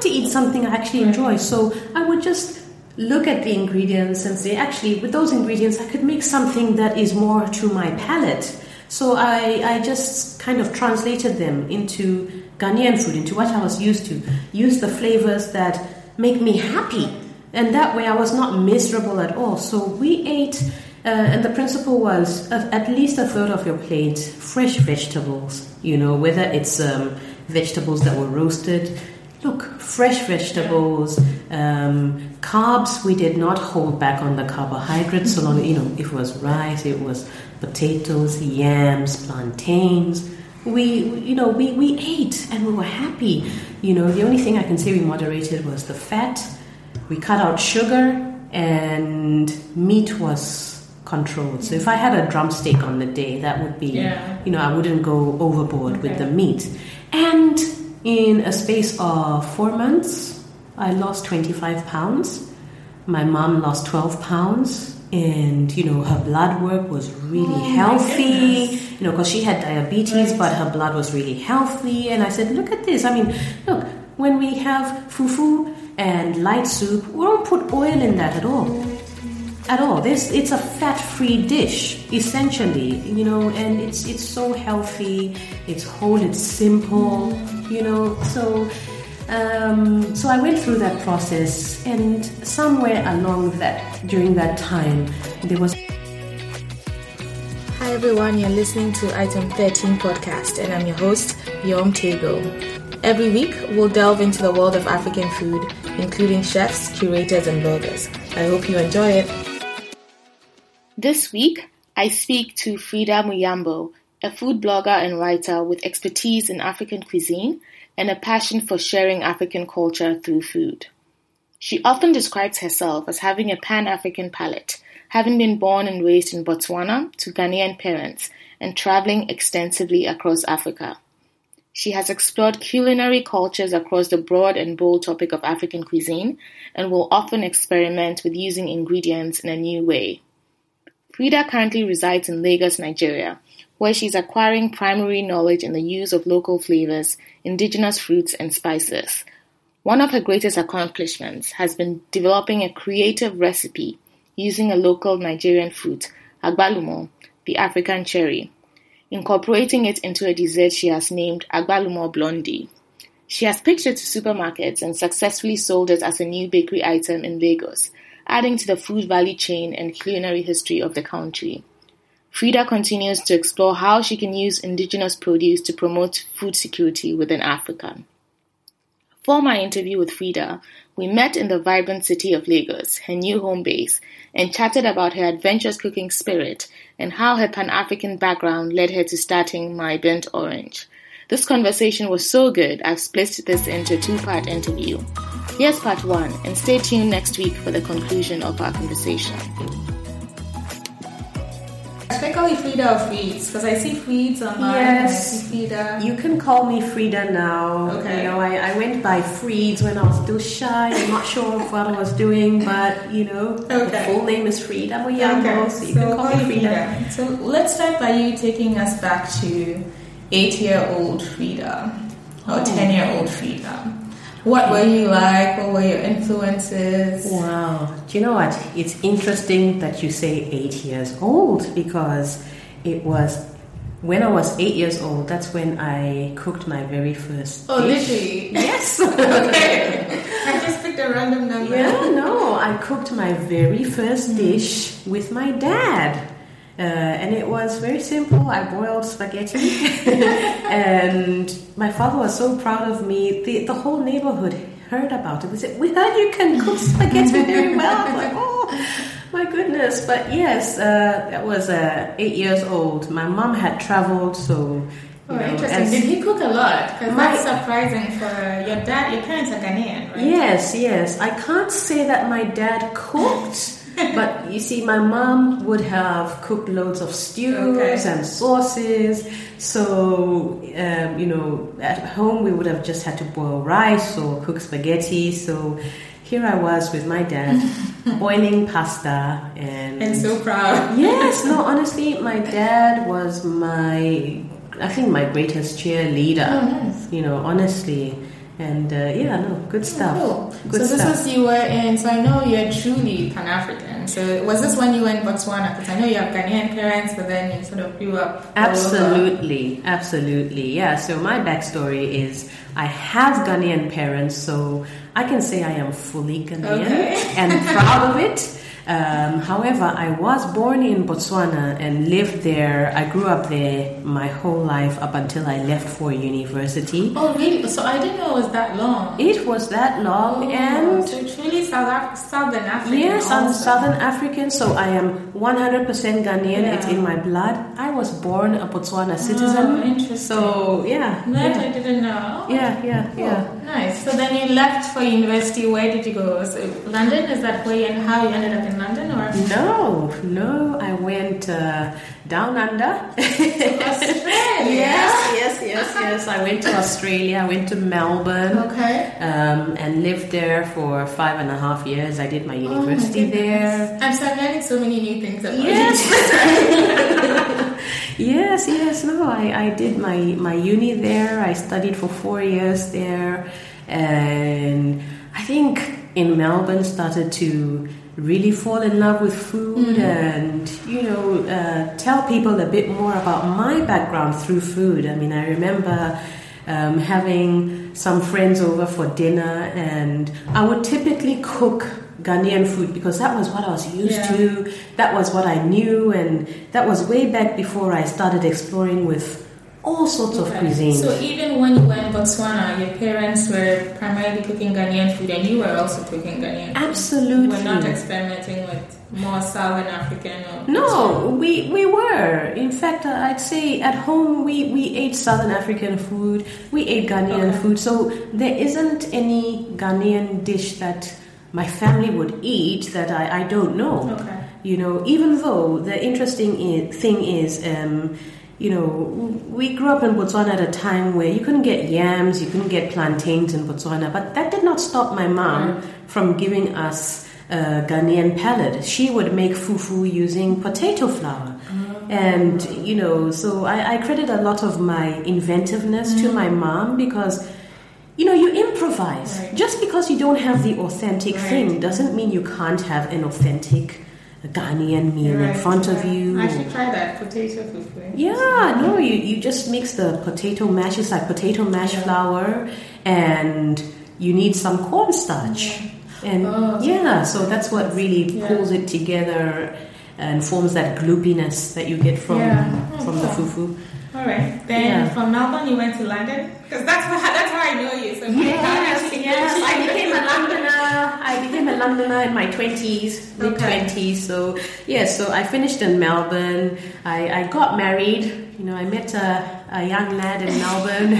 trying to eat something I actually enjoy. So I would just look at the ingredients and say, actually, with those ingredients, I could make something that is more to my palate. So I, I just kind of translated them into Ghanaian food, into what I was used to. Use the flavors that make me happy. And that way I was not miserable at all. So we ate, uh, and the principle was at least a third of your plate fresh vegetables, you know, whether it's um, vegetables that were roasted. Look, fresh vegetables, um, carbs. We did not hold back on the carbohydrates. So long, you know, if it was rice, it was potatoes, yams, plantains. We, you know, we, we ate and we were happy. You know, the only thing I can say we moderated was the fat. We cut out sugar and meat was controlled. So if I had a drumstick on the day, that would be, Yeah. you know, I wouldn't go overboard with the meat. And in a space of four months, I lost 25 pounds. My mom lost 12 pounds. And, you know, her blood work was really Oh, healthy, you know, because she had diabetes, Right. but her blood was really healthy. And I said, look at this. I mean, look, when we have fufu and light soup, we don't put oil in that at all at all. This it's a fat-free dish essentially, you know, and it's it's so healthy. It's whole. It's simple, you know. So. Um, so I went through that process, and somewhere along that, during that time, there was Hi everyone, you're listening to Item 13 podcast, and I'm your host, Yom Tego. Every week, we'll delve into the world of African food, including chefs, curators, and bloggers. I hope you enjoy it. This week, I speak to Frida Muyambo, a food blogger and writer with expertise in African cuisine and a passion for sharing African culture through food. She often describes herself as having a pan African palate, having been born and raised in Botswana to Ghanaian parents and traveling extensively across Africa. She has explored culinary cultures across the broad and bold topic of African cuisine and will often experiment with using ingredients in a new way. Frida currently resides in Lagos, Nigeria, where she's acquiring primary knowledge in the use of local flavors, indigenous fruits, and spices. One of her greatest accomplishments has been developing a creative recipe using a local Nigerian fruit, agbalumo, the African cherry, incorporating it into a dessert she has named agbalumo blondie. She has pitched it to supermarkets and successfully sold it as a new bakery item in Lagos, adding to the food value chain and culinary history of the country. Frida continues to explore how she can use indigenous produce to promote food security within Africa. For my interview with Frida, we met in the vibrant city of Lagos, her new home base, and chatted about her adventurous cooking spirit and how her Pan African background led her to starting My Burnt Orange. This conversation was so good, I've split this into a two part interview. Here's part one, and stay tuned next week for the conclusion of our conversation. Especially Frida or Freeds, because I see Freeds online. Yes. Frida. You can call me Frida now. Okay. You know, I, I went by Freeds when I was still shy. I'm not sure of what I was doing, but you know, the full name is Frida Muyambo, so you can call me Frida. So let's start by you taking us back to eight-year-old Frida or Oh. ten-year-old Frida. What were you like? What were your influences? Wow. Do you know what? It's interesting that you say eight years old because it was when I was eight years old, that's when I cooked my very first Oh, dish. literally. Yes. okay. I just picked a random number. Yeah, no, I cooked my very first hmm. dish with my dad. Uh, and it was very simple. I boiled spaghetti, and my father was so proud of me. The, the whole neighborhood heard about it. We said, "We heard you can cook spaghetti very well." I was like, "Oh, my goodness!" But yes, uh, that was uh, eight years old. My mom had traveled, so Oh, know, interesting. Did he cook a lot? Because that's surprising for your dad. Your parents are Ghanaian, right? Yes, yes. I can't say that my dad cooked, but you see, my mom would have cooked loads of stews Okay. and sauces. So, um, you know, at home we would have just had to boil rice or cook spaghetti. So, here I was with my dad boiling pasta and. And so proud. Yes, no, honestly, my dad was my, I think, my greatest cheerleader. Oh, nice. You know, honestly, And uh, yeah, no, good stuff. Cool. Good so this stuff. was you were in. So I know you're truly Pan African. So was this when you were in Botswana? Because I know you have Ghanaian parents, but then you sort of grew up. Absolutely, absolutely. Yeah, so my backstory is I have Ghanaian parents, so I can say I am fully Ghanaian Okay. and proud of it. Um, however, I was born in Botswana and lived there. I grew up there my whole life up until I left for university. Oh really? So I didn't know it was that long. It was that long Oh, and so truly South Af- Southern African. Yes, I'm. Southern African, so I am 100% Ghanaian. Yeah. It's in my blood. I was born a Botswana citizen. Oh, interesting. So, yeah. That yeah. I didn't know. Yeah, yeah, Cool. Nice. So then you left for university. Where did you go? London? Is that where you and how you ended up in London or No, no, I went uh, down under. Australia? yes, yes, yes, yes. I went to Australia. I went to Melbourne. Okay. Um, and lived there for five and a half years. I did my Oh my university there. I'm so learning so many new things about Yes. Yes, yes, no, I, I did my, my uni there. I studied for four years there. And I think in Melbourne started to really fall in love with food and, you know, uh, tell people a bit more about my background through food. I mean, I remember um, having some friends over for dinner and I would typically cook Ghanaian food because that was what I was used Yeah. to that was what I knew, and that was way back before I started exploring with all sorts of Okay. cuisines. So even when you were in Botswana, your parents were primarily cooking Ghanaian food, and you were also cooking Ghanaian. food. Absolutely. You were not experimenting with more Southern African or no, we, we were. In fact, uh, I'd say at home we, we ate Southern African food, we ate Ghanaian Okay. food. So there isn't any Ghanaian dish that my family would eat that I, I don't know. Okay. You know, even though the interesting i- thing is, um, you know, we grew up in Botswana at a time where you couldn't get yams, you couldn't get plantains in Botswana, but that did not stop my mom mm. from giving us a Ghanaian palate. She would make fufu using potato flour. Mm. And, you know, so I, I credit a lot of my inventiveness to mm. my mom because, you know, you improvise. Right. Just because you don't have the authentic Right. thing doesn't mean you can't have an authentic Ghanaian meal You're in right, front of you. I should try that potato fufu. Yeah, no, you, you just mix the potato mash. It's like potato mash Yeah. flour, and you need some cornstarch. And Oh. yeah, so that's what really Yeah. pulls it together and forms that gloopiness that you get from Yeah. From the fufu. All right. Then Yeah. from Melbourne, you went to London because that's how, that's how I know you. So Yes, yes. I became a Londoner. I became a Londoner in my twenties, mid twenties. So yes, so I finished in Melbourne. I, I got married. You know, I met a, a young lad in Melbourne,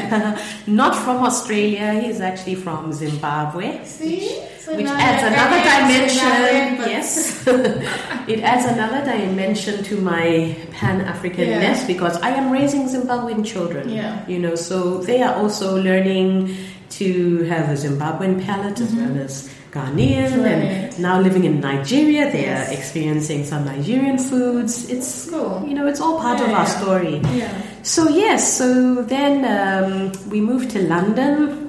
not from Australia. He's actually from Zimbabwe. See, Which adds another dimension. Yes, it adds another dimension to my Pan Africanness Yeah. because I am raising Zimbabwean children. Yeah. You know, so they are also learning to have a Zimbabwean palate as well as Ghanaian, Mm-hmm. Right. and now living in Nigeria, they Yes. are experiencing some Nigerian foods. It's Cool. you know, it's all part of Yeah, our story. Yeah. So yes, so then um, we moved to London,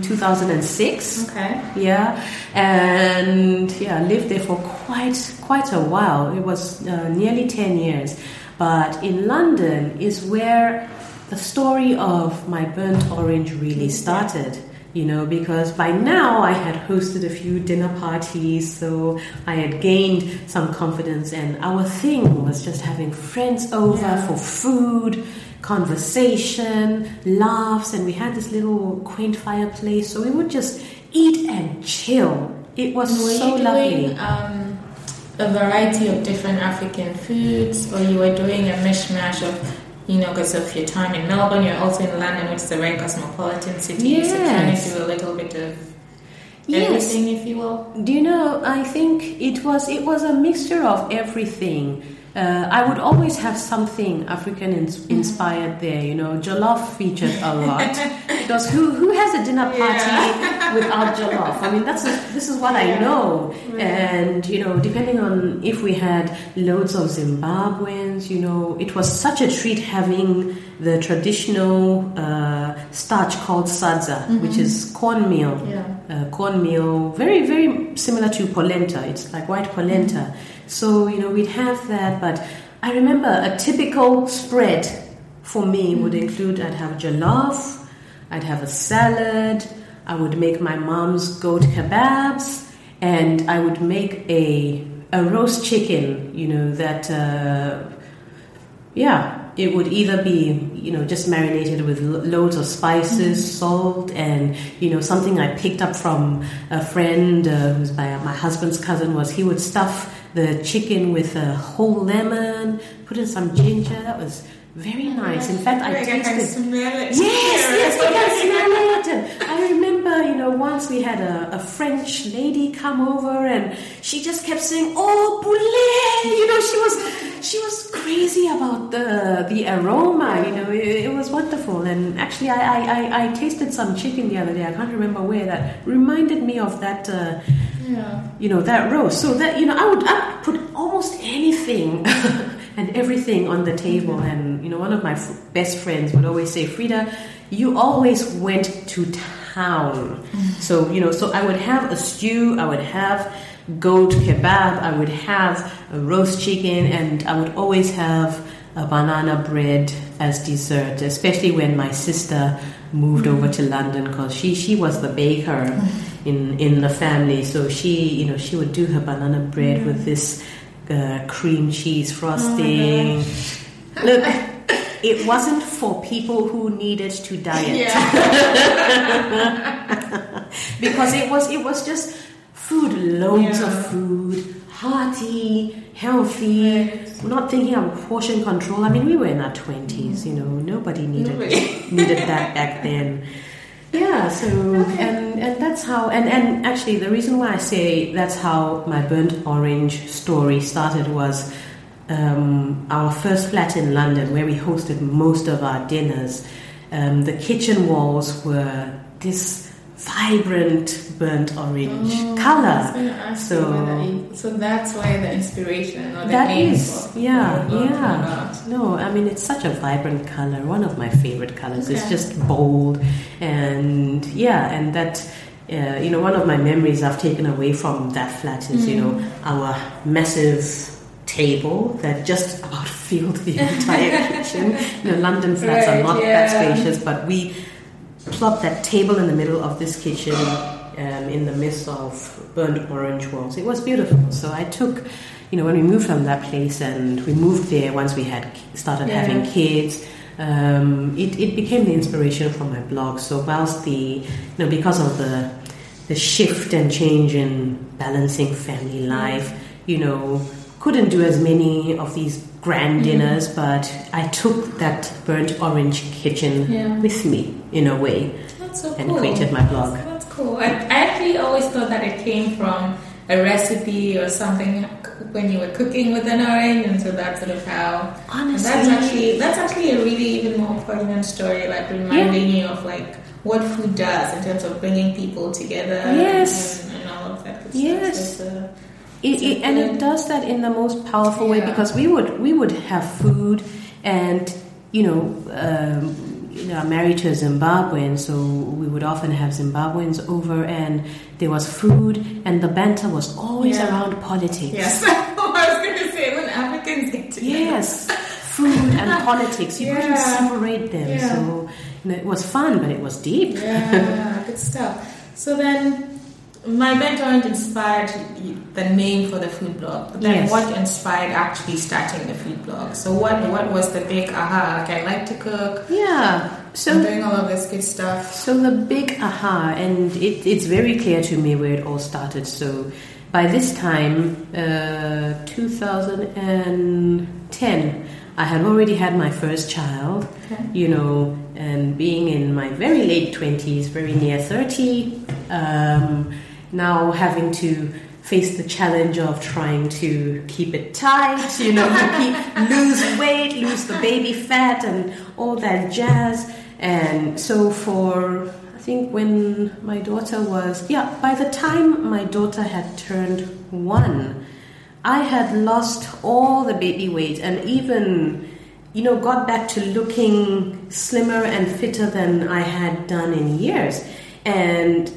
mm, 2006. Okay. Yeah, and yeah, lived there for quite quite a while. It was uh, nearly ten years. But in London is where the story of my burnt orange really started. You know, because by now I had hosted a few dinner parties, so I had gained some confidence, and our thing was just having friends over Yeah. for food, conversation, laughs, and we had this little quaint fireplace, so we would just eat and chill. It was so you lovely. um, a variety of different African foods, or you were doing a mishmash of, you know, because of your time in Melbourne, you're also in London, which is a very cosmopolitan city, so trying Yes. to do a little bit of Yes. everything, if you will. Do you know? I think it was it was a mixture of everything. Uh, I would always have something African ins- inspired there. You know, jollof featured a lot because who who has a dinner party without jollof. I mean, that's this is what I know. And you know, depending on if we had loads of Zimbabweans, you know, it was such a treat having the traditional uh, starch called sadza, mm-hmm. which is cornmeal. Yeah. Uh, cornmeal, very very similar to polenta. It's like white polenta. Mm-hmm. So you know, we'd have that, but. I remember a typical spread for me would mm. include I'd have jollof, I'd have a salad, I would make my mom's goat kebabs, and I would make a a roast chicken. You know that, uh, yeah, it would either be you know just marinated with lo- loads of spices, mm-hmm. salt, and you know something I picked up from a friend uh, who's my my husband's cousin was he would stuff the chicken with a whole lemon, put in some ginger. That was very nice. In fact, I tasted. I can smell it. Yes, yes, I can smell it. I remember, you know, once we had a, a, French lady come over, and she just kept saying, "Oh, poulet!" You know, she was she was crazy about the the aroma. You know, it, it was wonderful. And actually, I, I, I, tasted some chicken the other day. I can't remember where. That reminded me of that. Uh, yeah. You know that roast. So that you know, I would I would put almost anything. and everything on the table. And you know, one of my f- best friends would always say, "Frida, you always went to town." Mm-hmm. So you know, so I would have a stew, I would have goat kebab, I would have a roast chicken, and I would always have a banana bread as dessert, especially when my sister moved mm-hmm. over to London because she she was the baker mm-hmm. in in the family. So she you know she would do her banana bread with this uh, cream cheese frosting. Oh Look, it wasn't for people who needed to diet. Yeah. because it was it was just food, loads yeah. of food, hearty, healthy. Right. not thinking of portion control. I mean, we were in our twenties. You know, nobody needed nobody. needed that back then. Yeah, so and and that's how and and actually the reason why I say that's how my burnt orange story started was um, our first flat in London where we hosted most of our dinners. Um, the kitchen walls were this vibrant burnt orange oh, color. So, so that's why the inspiration or the that is, yeah, yeah. No, I mean it's such a vibrant color. One of my favorite colors. Okay. It's just bold, and yeah, and that. Uh, you know, one of my memories I've taken away from that flat is, mm. you know, mm. our massive table that just about filled the entire kitchen. You know, London flats right, are not yeah. that spacious, but we plop that table in the middle of this kitchen um, in the midst of burnt orange walls. It was beautiful. So I took, you know, when we moved from that place and we moved there once we had started yeah. having kids. Um, it, it became the inspiration for my blog. So whilst the, you know, because of the the shift and change in balancing family life, you know, couldn't do as many of these grand mm-hmm. dinners, mm. but I took that burnt orange kitchen yeah. with me in a way so and created my blog. That's, that's cool. I, I, actually always thought that it came from a recipe or something when you were cooking with an orange, and so that's sort of how. Honestly, that's actually that's actually a really even more poignant story, like reminding yeah. you of like what food does in terms of bringing people together. Yes. And, and all of that. Yes. So uh, it, it, and it does that in the most powerful yeah. way because we would we would have food and you know um, you know I'm married to a Zimbabwean so we would often have Zimbabweans over and there was food and the banter was always yeah. around politics yes I was going to say when Africans get together yes food and politics you yeah. couldn't separate them so you know, it was fun but it was deep yeah good stuff so then my mentor inspired the name for the food blog. But then yes. what inspired actually starting the food blog? So what what was the big aha? Like I like to cook. Yeah. So I'm doing all of this good stuff. So the big aha, and it, it's very clear to me where it all started. So by this time, uh, 2010. I had already had my first child, okay. you know, and being in my very late 20s, very near 30, um, now having to face the challenge of trying to keep it tight, you know, keep, lose weight, lose the baby fat, and all that jazz. And so for I think when my daughter was, yeah, by the time my daughter had turned one, I had lost all the baby weight and even, you know, got back to looking slimmer and fitter than I had done in years. And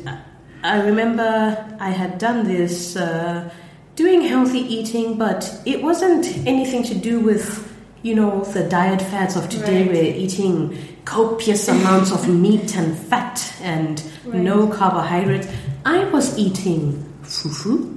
I remember I had done this uh, doing healthy eating, but it wasn't anything to do with you know the diet fads of today. Right. We're eating copious amounts of meat and fat and right. no carbohydrates. I was eating fufu,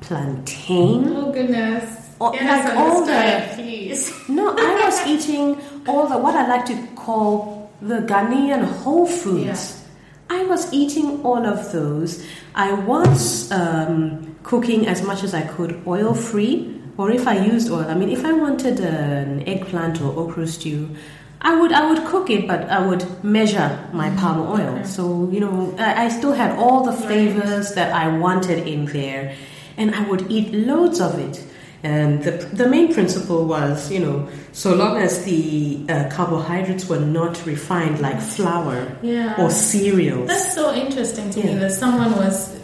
plantain. Oh goodness! Or, like all the please. no, I was eating all the what I like to call the Ghanaian whole foods. Yeah I was eating all of those. I was um, cooking as much as I could oil free, or if I used oil. I mean, if I wanted an eggplant or okra stew, I would I would cook it, but I would measure my mm-hmm. palm oil. So you know, I, I still had all the flavors that I wanted in there, and I would eat loads of it. And the, the main principle was, you know, so long as the uh, carbohydrates were not refined like flour yeah. or cereals. That's so interesting to yeah. me that someone was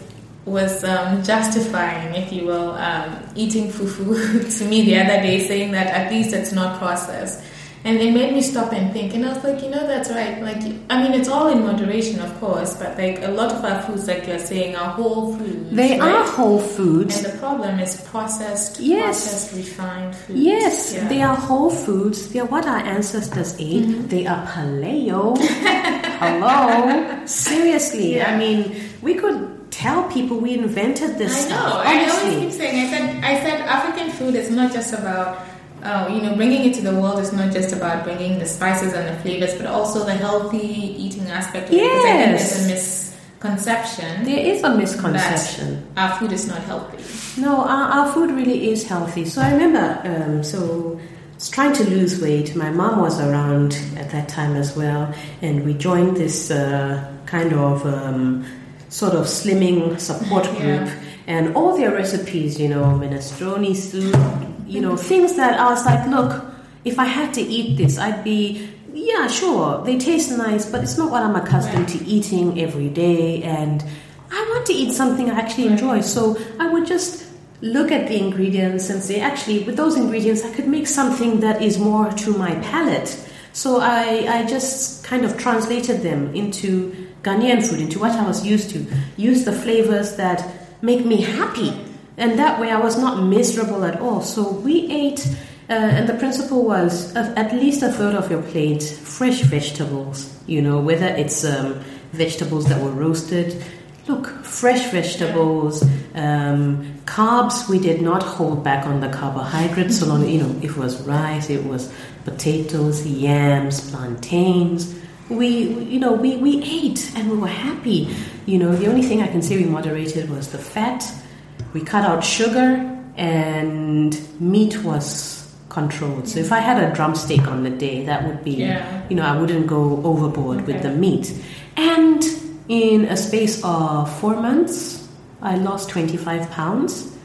was um, justifying, if you will, um, eating fufu to me the other day, saying that at least it's not processed. And it made me stop and think. And I was like, you know, that's right. Like, I mean, it's all in moderation, of course, but like a lot of our foods, like you're saying, are whole foods. They right? are whole foods. And the problem is processed, yes. processed, refined foods. Yes, yeah. they are whole foods. They are what our ancestors ate. Mm-hmm. They are paleo. Hello? Seriously. Yeah. I mean, we could tell people we invented this I know. Stuff, I always keep saying, I said, I said African food is not just about uh, you know, bringing it to the world is not just about bringing the spices and the flavors, but also the healthy eating aspect of yes. it. Because I think there's a misconception. There is a misconception. our food is not healthy. No, our, our food really is healthy. So I remember, um, so trying to lose weight. My mom was around at that time as well, and we joined this uh, kind of um, sort of slimming support group. Yeah. And all their recipes, you know, minestrone soup, you know, things that I was like, look, if I had to eat this, I'd be, yeah, sure, they taste nice, but it's not what I'm accustomed to eating every day. And I want to eat something I actually enjoy. So I would just look at the ingredients and say, actually, with those ingredients, I could make something that is more to my palate. So I, I just kind of translated them into Ghanaian food, into what I was used to. Use the flavors that make me happy and that way I was not miserable at all. So we ate, uh, and the principle was at least a third of your plate fresh vegetables, you know, whether it's um, vegetables that were roasted. Look, fresh vegetables, um, carbs. We did not hold back on the carbohydrates. So long, you know, it was rice, it was potatoes, yams, plantains. We, you know, we, we ate and we were happy. You know, the only thing I can say we moderated was the fat we cut out sugar and meat was controlled. So if I had a drumstick on the day, that would be, yeah. you know, I wouldn't go overboard okay. with the meat. And in a space of four months, I lost 25 pounds.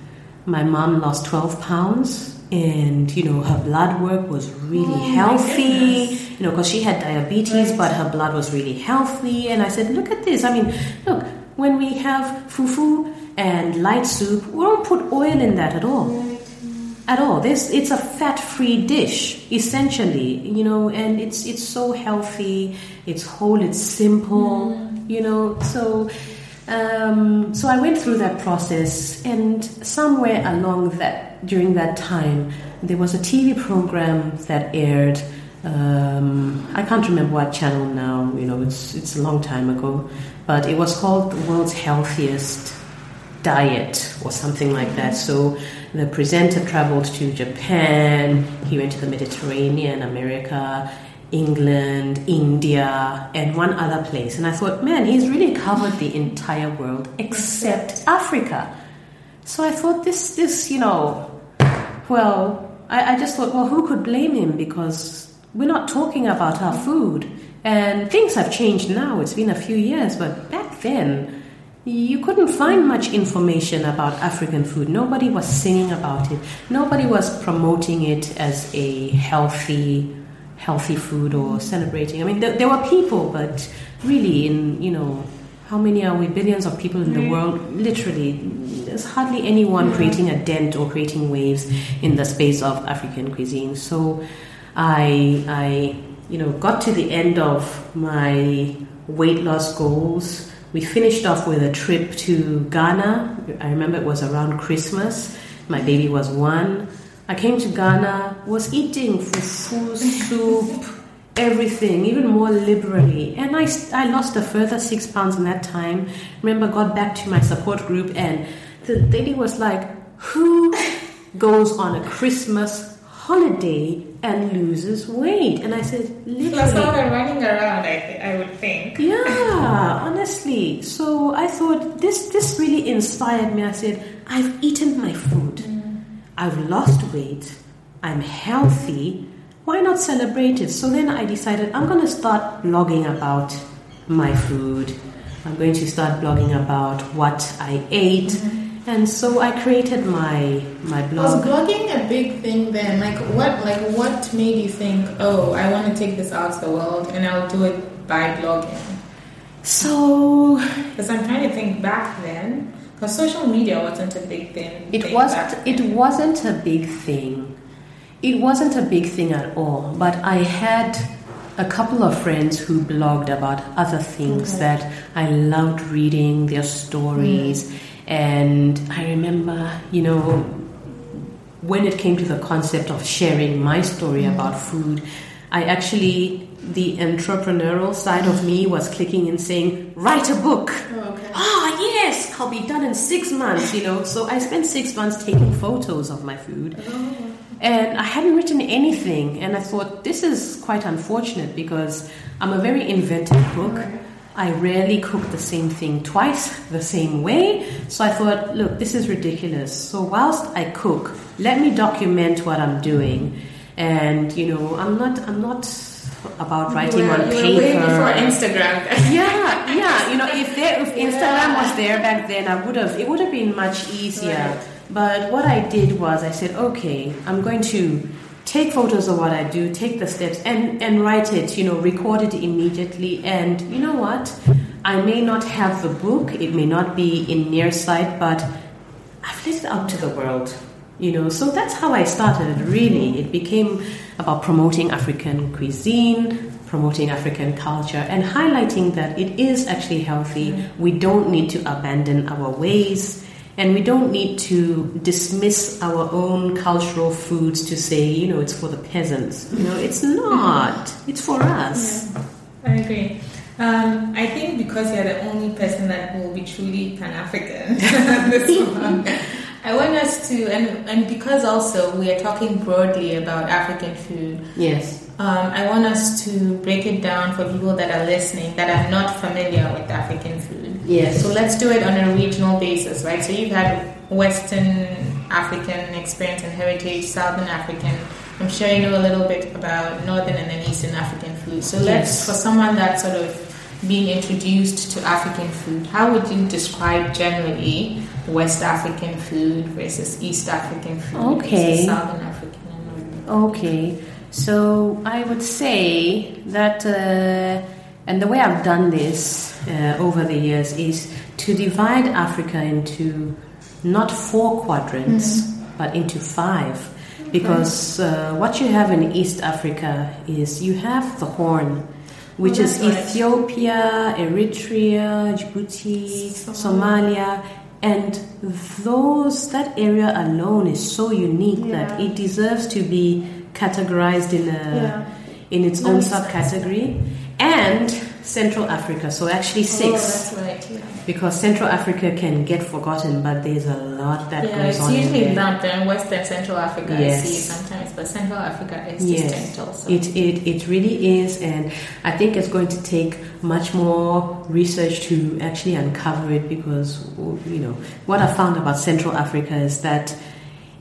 My mom lost 12 pounds. And, you know, her blood work was really oh, healthy, you know, because she had diabetes, right. but her blood was really healthy. And I said, look at this. I mean, look, when we have fufu, and light soup, we don't put oil in that at all. At all. This it's a fat-free dish, essentially, you know, and it's it's so healthy, it's whole, it's simple, mm. you know. So um, so I went through that process, and somewhere along during that time, there was a TV program that aired. Um, I can't remember what channel now. You know, it's it's a long time ago, but it was called the world's healthiest diet or something like that. So the presenter traveled to Japan, he went to the Mediterranean, America, England, India, and one other place. And I thought, man, he's really covered the entire world except Africa. So I thought, this, this, you know, well, I, I just thought, well, who could blame him? Because we're not talking about our food. And things have changed now. It's been a few years, but back then, you couldn't find much information about African food. Nobody was singing about it. Nobody was promoting it as a healthy, healthy food or celebrating. I mean, there, there were people, but really, in you know, how many are we? Billions of people in the mm. world. Literally, there's hardly anyone creating a dent or creating waves in the space of African cuisine. So, I, I, you know, got to the end of my weight loss goals. We finished off with a trip to Ghana. I remember it was around Christmas. My baby was one. I came to Ghana, was eating fufu soup, everything, even more liberally. And I, I lost a further six pounds in that time. Remember, got back to my support group, and the lady was like, Who goes on a Christmas holiday and loses weight? And I said, Literally. Plus, all running around, I, th- I would think. Yeah, honestly. So I thought this, this really inspired me. I said, I've eaten my food, mm. I've lost weight, I'm healthy why not celebrate it? So then I decided I'm going to start blogging about my food. I'm going to start blogging about what I ate. Mm-hmm. And so I created my my blog. Was blogging a big thing then? Like what like what made you think, "Oh, I want to take this out to the world and I'll do it by blogging?" So, because I'm trying to think back then, because social media wasn't a big thing. It wasn't. It wasn't a big thing. It wasn't a big thing at all, but I had a couple of friends who blogged about other things okay. that I loved reading their stories. Mm. And I remember, you know, when it came to the concept of sharing my story mm. about food, I actually, the entrepreneurial side of me was clicking and saying, write a book. Oh, okay. Ah, yes, I'll be done in six months, you know. So I spent six months taking photos of my food. Oh. And I hadn't written anything, and I thought this is quite unfortunate because I'm a very inventive cook. I rarely cook the same thing twice, the same way. So I thought, look, this is ridiculous. So whilst I cook, let me document what I'm doing. And you know, I'm not, I'm not about writing were, on paper. Way before Instagram. yeah, yeah. You know, if there, if Instagram yeah. was there back then, I would have. It would have been much easier. Right but what I did was I said, okay, I'm going to take photos of what I do, take the steps, and, and write it, you know, record it immediately. And you know what? I may not have the book, it may not be in near sight, but I've let it out to the world. You know, so that's how I started really. It became about promoting African cuisine, promoting African culture, and highlighting that it is actually healthy. Mm-hmm. We don't need to abandon our ways and we don't need to dismiss our own cultural foods to say, you know, it's for the peasants. You know, it's not. It's for us. Yeah, I agree. Um, I think because you're the only person that will be truly Pan African I want us to, and, and because also we are talking broadly about African food. Yes. Um, I want us to break it down for people that are listening that are not familiar with African food. Yes. So let's do it on a regional basis, right? So you've had Western African experience and heritage, Southern African. I'm sure you know a little bit about Northern and then Eastern African food. So let's, for someone that's sort of being introduced to African food, how would you describe generally West African food versus East African food okay. versus Southern African and Northern? Okay. So I would say that, uh, and the way I've done this uh, over the years is to divide Africa into not four quadrants, mm-hmm. but into five. Because uh, what you have in East Africa is you have the Horn, which oh, is Ethiopia, Eritrea, Djibouti, Somalia, and those that area alone is so unique yeah. that it deserves to be categorized in a yeah. in its own subcategory, and Central Africa. So actually oh, six. Oh, right. yeah. Because Central Africa can get forgotten, but there's a lot that yeah, goes on. It's usually Northern, Western, Central Africa. Yes. I see sometimes, but Central Africa is yes. distinct also. It, it it really is, and I think it's going to take much more research to actually uncover it because you know what I found about Central Africa is that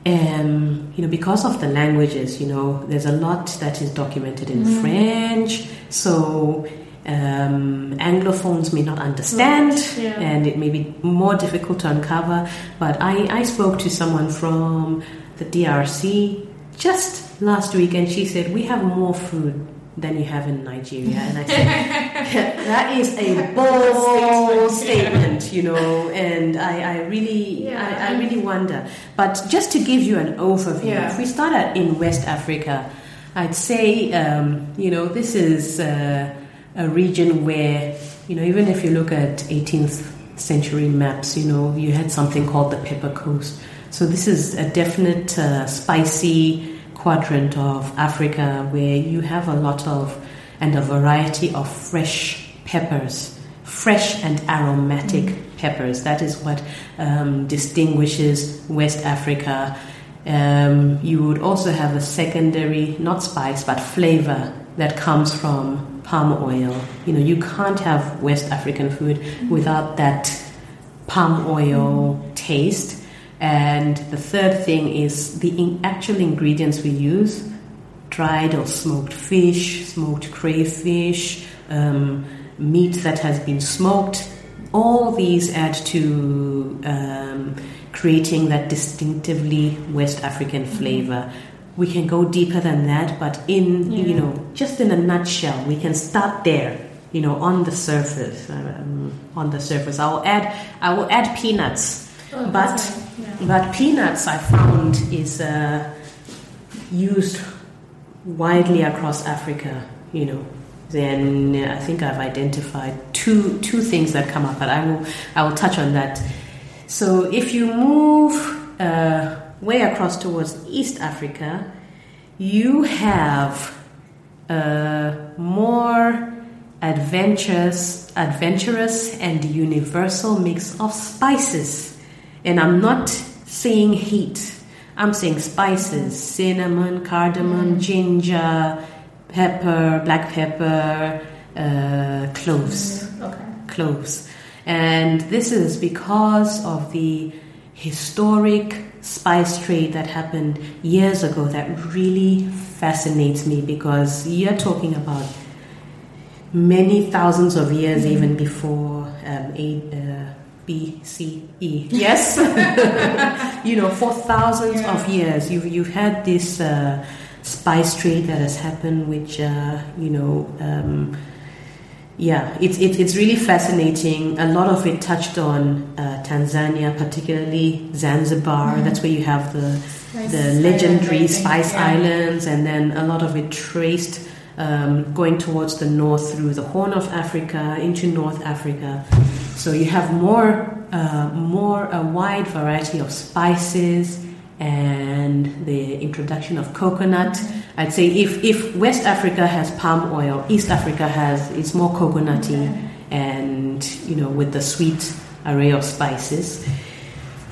um, you know, because of the languages, you know, there's a lot that is documented in mm. French, so um, Anglophones may not understand, right. yeah. and it may be more difficult to uncover. But I, I spoke to someone from the DRC just last week, and she said we have more food than you have in Nigeria. And I said, that is a bold statement, you know, and I, I really, yeah. I, I, really wonder. But just to give you an overview, yeah. if we start at in West Africa, I'd say, um, you know, this is uh, a region where, you know, even if you look at 18th century maps, you know, you had something called the Pepper Coast. So this is a definite uh, spicy quadrant of Africa where you have a lot of and a variety of fresh peppers, fresh and aromatic mm. peppers. That is what um, distinguishes West Africa. Um, you would also have a secondary, not spice, but flavor that comes from palm oil. You know, you can't have West African food mm. without that palm oil mm. taste and the third thing is the in- actual ingredients we use dried or smoked fish, smoked crayfish, um, meat that has been smoked. All these add to um, creating that distinctively West African flavor. We can go deeper than that, but in yeah. you know, just in a nutshell, we can start there. You know, on the surface. Um, on the surface, I will add. I will add peanuts Oh, but yeah. but peanuts I found is uh, used widely across Africa. You know, then I think I've identified two two things that come up, but I will I will touch on that. So if you move uh, way across towards East Africa, you have a uh, more adventurous, adventurous and universal mix of spices and I'm not saying heat, I'm saying spices cinnamon, cardamom, mm. ginger, pepper, black pepper, uh, cloves. Mm, okay. Cloves. And this is because of the historic spice trade that happened years ago that really fascinates me because you're talking about many thousands of years mm. even before um, uh, B, C, E. Yes, you know, for thousands yeah. of years, you've you've had this uh, spice trade that has happened, which uh, you know. Um, yeah, it's, it, it's really fascinating. A lot of it touched on uh, Tanzania, particularly Zanzibar. Mm-hmm. That's where you have the spice the legendary Island, Spice yeah. Islands, and then a lot of it traced um, going towards the north through the Horn of Africa into North Africa. So you have more, uh, more a wide variety of spices and the introduction of coconut. I'd say if, if West Africa has palm oil, East Africa has it's more coconutty and you know with the sweet array of spices.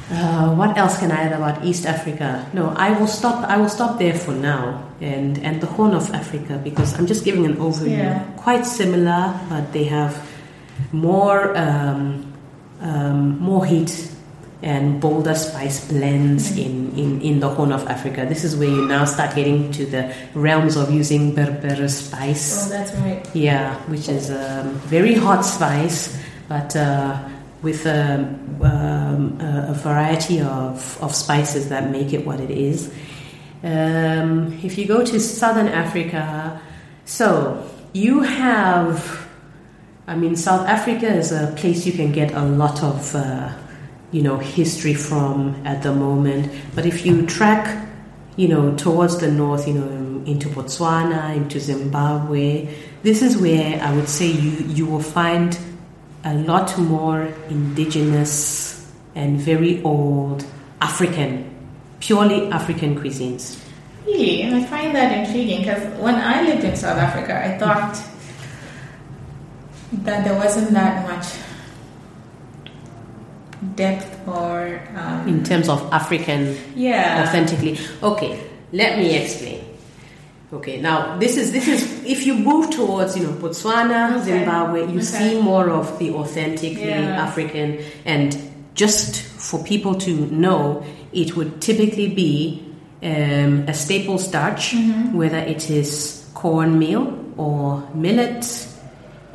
Uh, what else can I add about East Africa? No, I will stop. I will stop there for now, and and the Horn of Africa because I'm just giving an overview. Yeah. Quite similar, but they have more um, um, more heat and bolder spice blends in, in, in the Horn of Africa. This is where you now start getting to the realms of using Berbere spice. Oh, that's right. Yeah, which is a um, very hot spice, but. Uh, with a, um, a, variety of, of spices that make it what it is. Um, if you go to southern Africa, so you have, I mean, South Africa is a place you can get a lot of, uh, you know, history from at the moment. But if you track, you know, towards the north, you know, into Botswana, into Zimbabwe, this is where I would say you, you will find a lot more indigenous and very old African, purely African cuisines. Really? And I find that intriguing because when I lived in South Africa, I thought that there wasn't that much depth or. Um, in terms of African. Yeah. Authentically. Okay, let me explain. Okay, now this is this is if you move towards you know Botswana, okay. Zimbabwe, you okay. see more of the authentically yeah. African, and just for people to know, it would typically be um, a staple starch, mm-hmm. whether it is cornmeal or millet,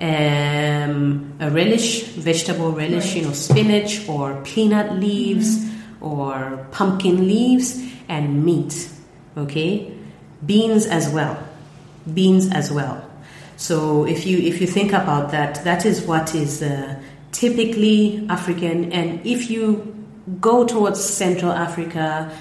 um, a relish, vegetable relish, right. you know, spinach or peanut leaves mm-hmm. or pumpkin leaves, and meat. Okay beans as well. beans as well. So if you if you think about that, that is what is uh, typically African. And if you go towards Central Africa,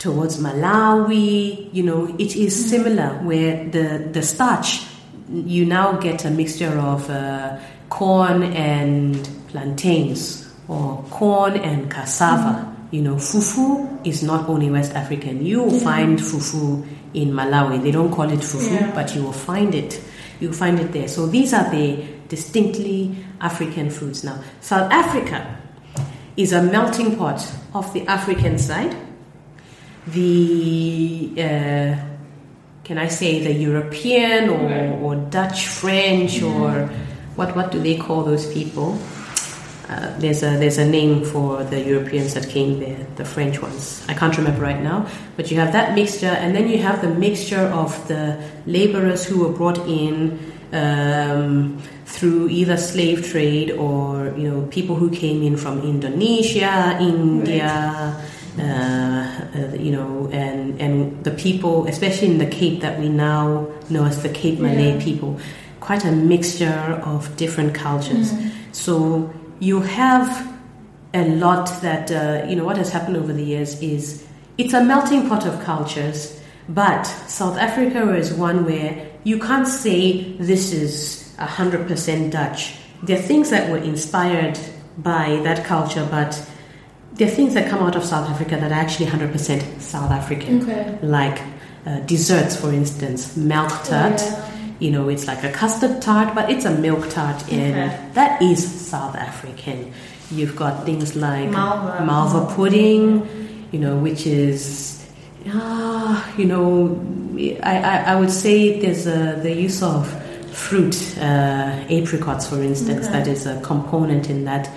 towards Malawi, you know, it is similar where the the starch you now get a mixture of uh, corn and plantains or corn and cassava. Mm. You know, fufu is not only West African. You will yeah. find fufu in Malawi. They don't call it fufu, yeah. but you will find it. You will find it there. So these are the distinctly African foods. Now, South Africa is a melting pot of the African side, the uh, can I say the European or, or Dutch French or what what do they call those people? Uh, there's a there's a name for the Europeans that came there, the French ones. I can't remember right now, but you have that mixture, and then you have the mixture of the laborers who were brought in um, through either slave trade or you know people who came in from Indonesia, India. Right. Uh, uh, you know, and and the people, especially in the Cape that we now know as the Cape Malay yeah. people, quite a mixture of different cultures. Mm. So you have a lot that, uh, you know, what has happened over the years is it's a melting pot of cultures, but South Africa is one where you can't say this is 100% Dutch. There are things that were inspired by that culture, but there are things that come out of South Africa that are actually 100% South African. Okay. Like uh, desserts, for instance, milk tart. Yeah you know, it's like a custard tart, but it's a milk tart, and okay. that is South African. You've got things like Malva, Malva pudding, you know, which is, uh, you know, I, I, I, would say there's a, the use of fruit, uh, apricots, for instance, okay. that is a component in that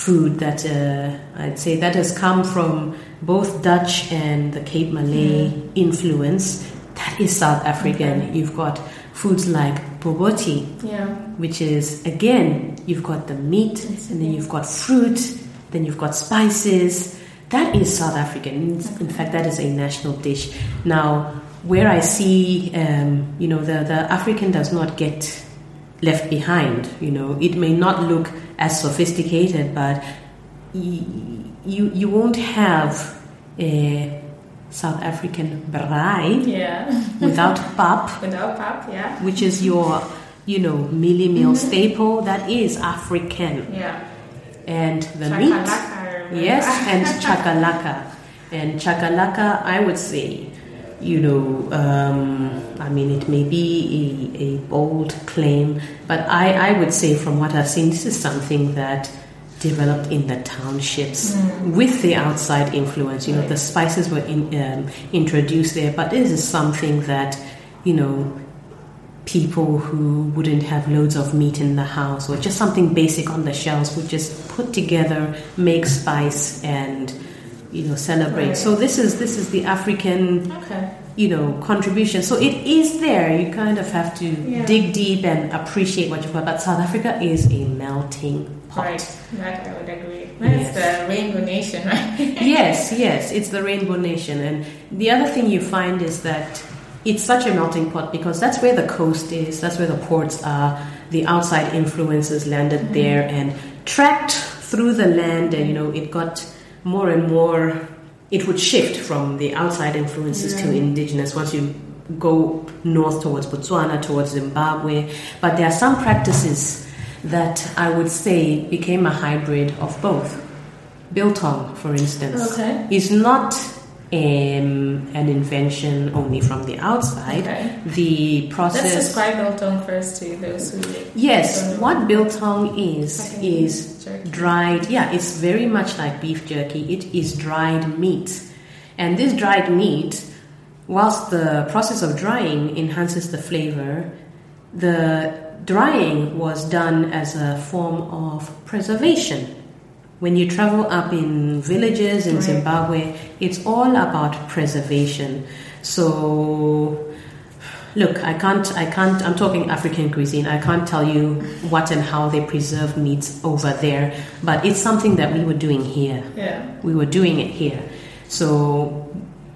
food that uh, I'd say that has come from both Dutch and the Cape Malay mm. influence. That is South African. Okay. You've got foods like bobotie, yeah. which is again you've got the meat and then you've got fruit, then you've got spices. That is South African. In fact, that is a national dish. Now, where I see, um, you know, the, the African does not get left behind. You know, it may not look as sophisticated, but you you won't have a South African braai yeah. without pap. Without pap, yeah. Which is your, you know, mealie meal mm-hmm. staple that is African. Yeah. And the chakalaka, meat. Yes, and chakalaka. And chakalaka, I would say, you know, um, I mean, it may be a, a bold claim, but I, I would say, from what I've seen, this is something that developed in the townships mm. with the outside influence. You know, the spices were in, um, introduced there, but this is something that, you know, people who wouldn't have loads of meat in the house or just something basic on the shelves would just put together, make spice, and you know celebrate. Right. So this is this is the African. Okay. You know, contribution. So it is there. You kind of have to yeah. dig deep and appreciate what you've got. But South Africa is a melting pot. Right, that I would agree. That's yes. the Rainbow Nation, right? yes, yes, it's the Rainbow Nation. And the other thing you find is that it's such a melting pot because that's where the coast is, that's where the ports are, the outside influences landed mm-hmm. there and tracked through the land, and you know, it got more and more, it would shift from the outside influences yeah. to indigenous once you go north towards Botswana, towards Zimbabwe. But there are some practices that I would say became a hybrid of both. Biltong, for instance, okay. is not um, an invention only from the outside. Okay. The process. Let's describe biltong first to those who. Yes, what biltong is is dried. Yeah, it's very much like beef jerky. It is dried meat, and this dried meat, whilst the process of drying enhances the flavor, the drying was done as a form of preservation. When you travel up in villages in Zimbabwe, it's all about preservation. So, look, I can't, I can't, I'm talking African cuisine. I can't tell you what and how they preserve meats over there, but it's something that we were doing here. Yeah. We were doing it here. So,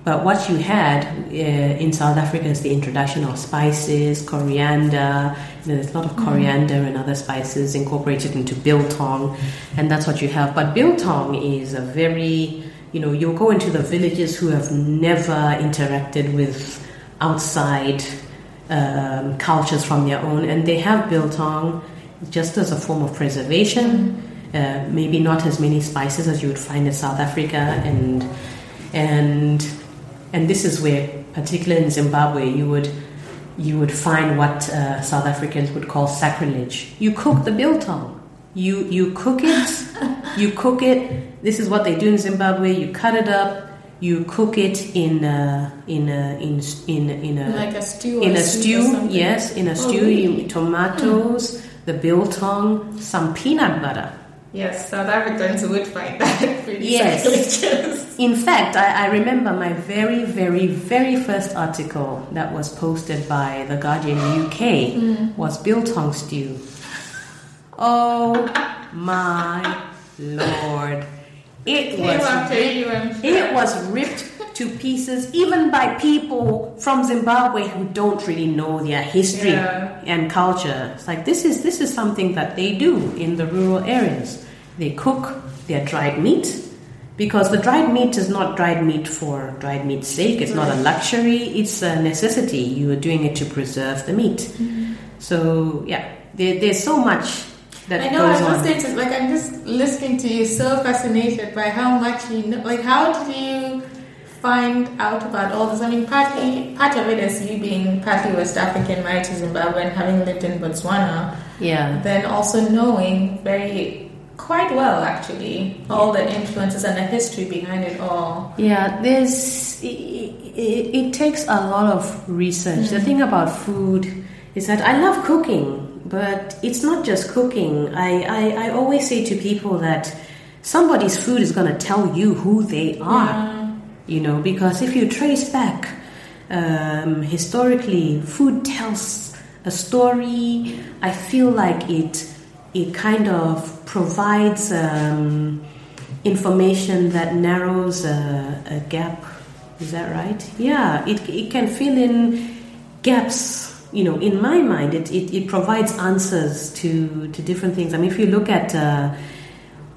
But what you had uh, in South Africa is the introduction of spices, coriander. You know, there's a lot of mm. coriander mm. and other spices incorporated into biltong, and that's what you have. But biltong is a very, you know, you'll go into the villages who have never interacted with outside um, cultures from their own, and they have biltong just as a form of preservation. Uh, maybe not as many spices as you would find in South Africa, and and and this is where, particularly in Zimbabwe, you would you would find what uh, South Africans would call sacrilege. You cook the biltong. You you cook it. you cook it. This is what they do in Zimbabwe. You cut it up. You cook it in a, in a, in in in a like a stew. In a stew, yes, in a oh, stew. Really? Tomatoes, hmm. the biltong, some peanut butter Yes, South Africans would find that pretty yes. In fact, I, I, remember my very, very, very first article that was posted by The Guardian UK mm. was biltong stew. Oh my lord. It was, ripped, it was ripped to pieces, even by people from Zimbabwe who don't really know their history yeah. and culture. It's like this is this is something that they do in the rural areas. They cook their dried meat because the dried meat is not dried meat for dried meat's sake. It's right. not a luxury. It's a necessity. You are doing it to preserve the meat. Mm-hmm. So yeah, there, there's so much that I know. I was to like I'm just listening to you, so fascinated by how much you know. Like, how did you find out about all this? I mean, partly part of it is you being partly West African, married to Zimbabwe, and having lived in Botswana. Yeah. Then also knowing very quite well actually all the influences and the history behind it all yeah there's it, it, it takes a lot of research mm-hmm. the thing about food is that i love cooking but it's not just cooking I, I, I always say to people that somebody's food is going to tell you who they are yeah. You know because if you trace back um, historically food tells a story i feel like it it kind of provides um, information that narrows a, a, gap. Is that right? Yeah, it, it can fill in gaps. You know, in my mind, it, it, it provides answers to, to different things. I mean, if you look at uh,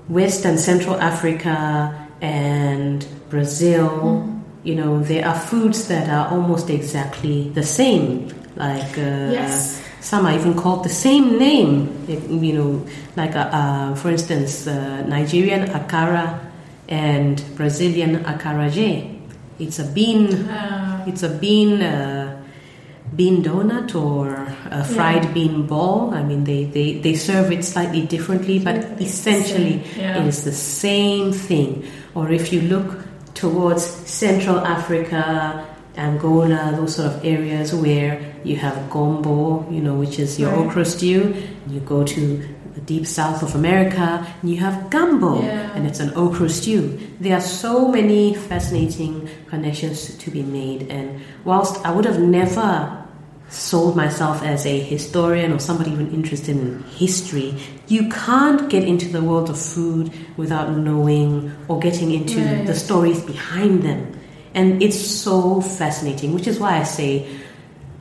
West and Central Africa and Brazil, mm. you know, there are foods that are almost exactly the same. Like, uh, yes some are even called the same name. You know, like uh, uh, for instance, uh, Nigerian akara and Brazilian acarajé. It's a bean. Uh. It's a bean. Uh, bean donut or a fried yeah. bean ball. I mean, they, they, they serve it slightly differently, but essentially yeah. it is the same thing. Or if you look towards Central Africa, Angola, those sort of areas where you have gombo, you know, which is your right. okra stew. You go to the deep south of America, and you have gumbo, yeah. and it's an okra stew. There are so many fascinating connections to be made, and whilst I would have never sold myself as a historian or somebody even interested in history, you can't get into the world of food without knowing or getting into right. the stories behind them. And it's so fascinating, which is why I say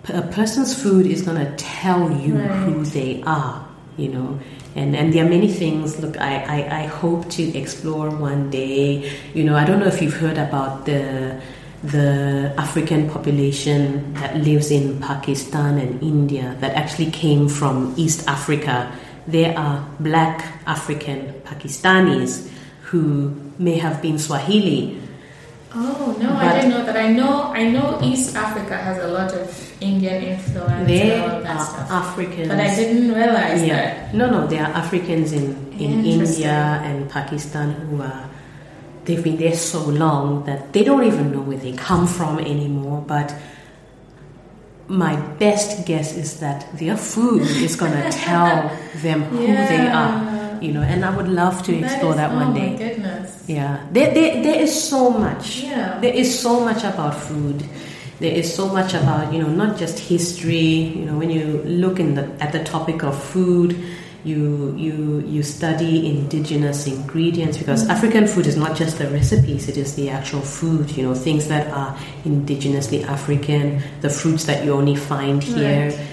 a person's food is going to tell you right. who they are, you know. And, and there are many things, look, I, I, I hope to explore one day. You know, I don't know if you've heard about the the African population that lives in Pakistan and India that actually came from East Africa. There are black African Pakistanis who may have been Swahili Oh no, I didn't know that. I know I know East Africa has a lot of Indian influence. They and all that are stuff. Africans, but I didn't realize yeah. that. No, no, there are Africans in in India and Pakistan who are. They've been there so long that they don't even know where they come from anymore. But my best guess is that their food is going to tell them who yeah. they are you know, and I would love to explore that, is, that one oh day. My goodness. Yeah, there, there, there is so much. Yeah. There is so much about food. There is so much about you know not just history. You know, when you look in the at the topic of food, you you you study indigenous ingredients because mm-hmm. African food is not just the recipes; it is the actual food. You know, things that are indigenously African, the fruits that you only find here. Right.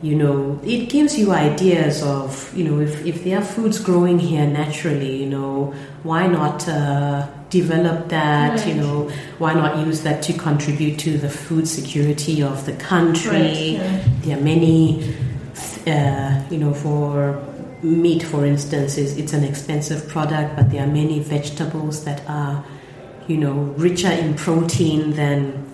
You know, it gives you ideas of you know if if there are foods growing here naturally, you know, why not? Uh, develop that right. you know why not use that to contribute to the food security of the country right, yeah. there are many uh, you know for meat, for instance, is it's an expensive product, but there are many vegetables that are, you know, richer in protein than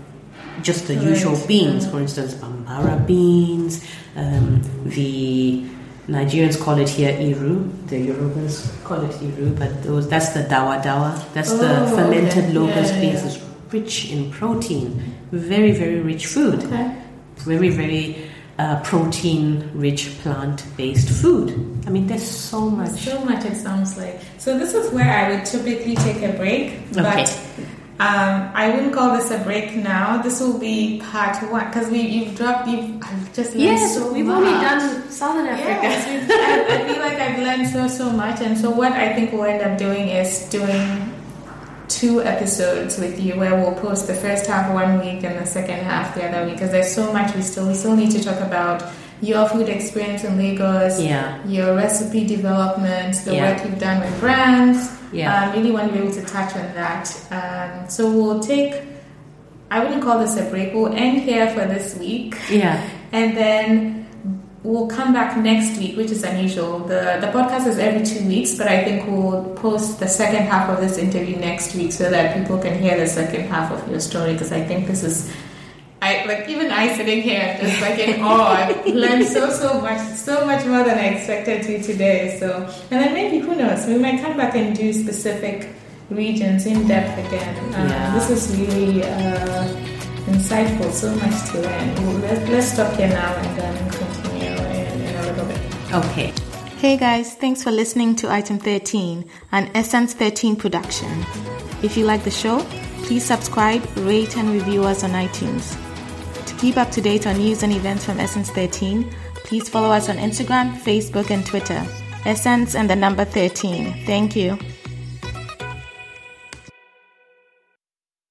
just the right. usual beans. For instance, bambara beans. Um, the Nigerians call it here iru. The Yorubas call it iru, but those that's the dawa dawa. That's oh, the fermented okay. locust yeah, beans. Yeah. It's rich in protein. Very very rich food. Okay. Very very uh, protein rich plant based food. I mean, there's so much. So much, it sounds like. So, this is where I would typically take a break, but okay. um, I wouldn't call this a break now. This will be part one because we you've dropped, you've I've just yes, so we've much. only done Southern Africa. Yes, I, I feel like I've learned so, so much. And so, what I think we'll end up doing is doing two episodes with you where we'll post the first half one week and the second half the other week because there's so much we still we still need to talk about your food experience in Lagos, yeah. your recipe development, the yeah. work you've done with brands. Yeah. Um, really want to be able to touch on that. Um, so we'll take, I wouldn't call this a break, we'll end here for this week. Yeah. And then we'll come back next week, which is unusual. The the podcast is every two weeks, but I think we'll post the second half of this interview next week so that people can hear the second half of your story. Because I think this is, I like even I sitting here just like in awe. I've learned so so much, so much more than I expected to today. So and then maybe who knows, we might come back and do specific regions in depth again. Um, yeah. This is really. Uh, insightful, so much to learn. Well, let, let's stop here now and then continue. Okay. Hey guys, thanks for listening to Item 13, an Essence 13 production. If you like the show, please subscribe, rate, and review us on iTunes. To keep up to date on news and events from Essence 13, please follow us on Instagram, Facebook, and Twitter. Essence and the number 13. Thank you.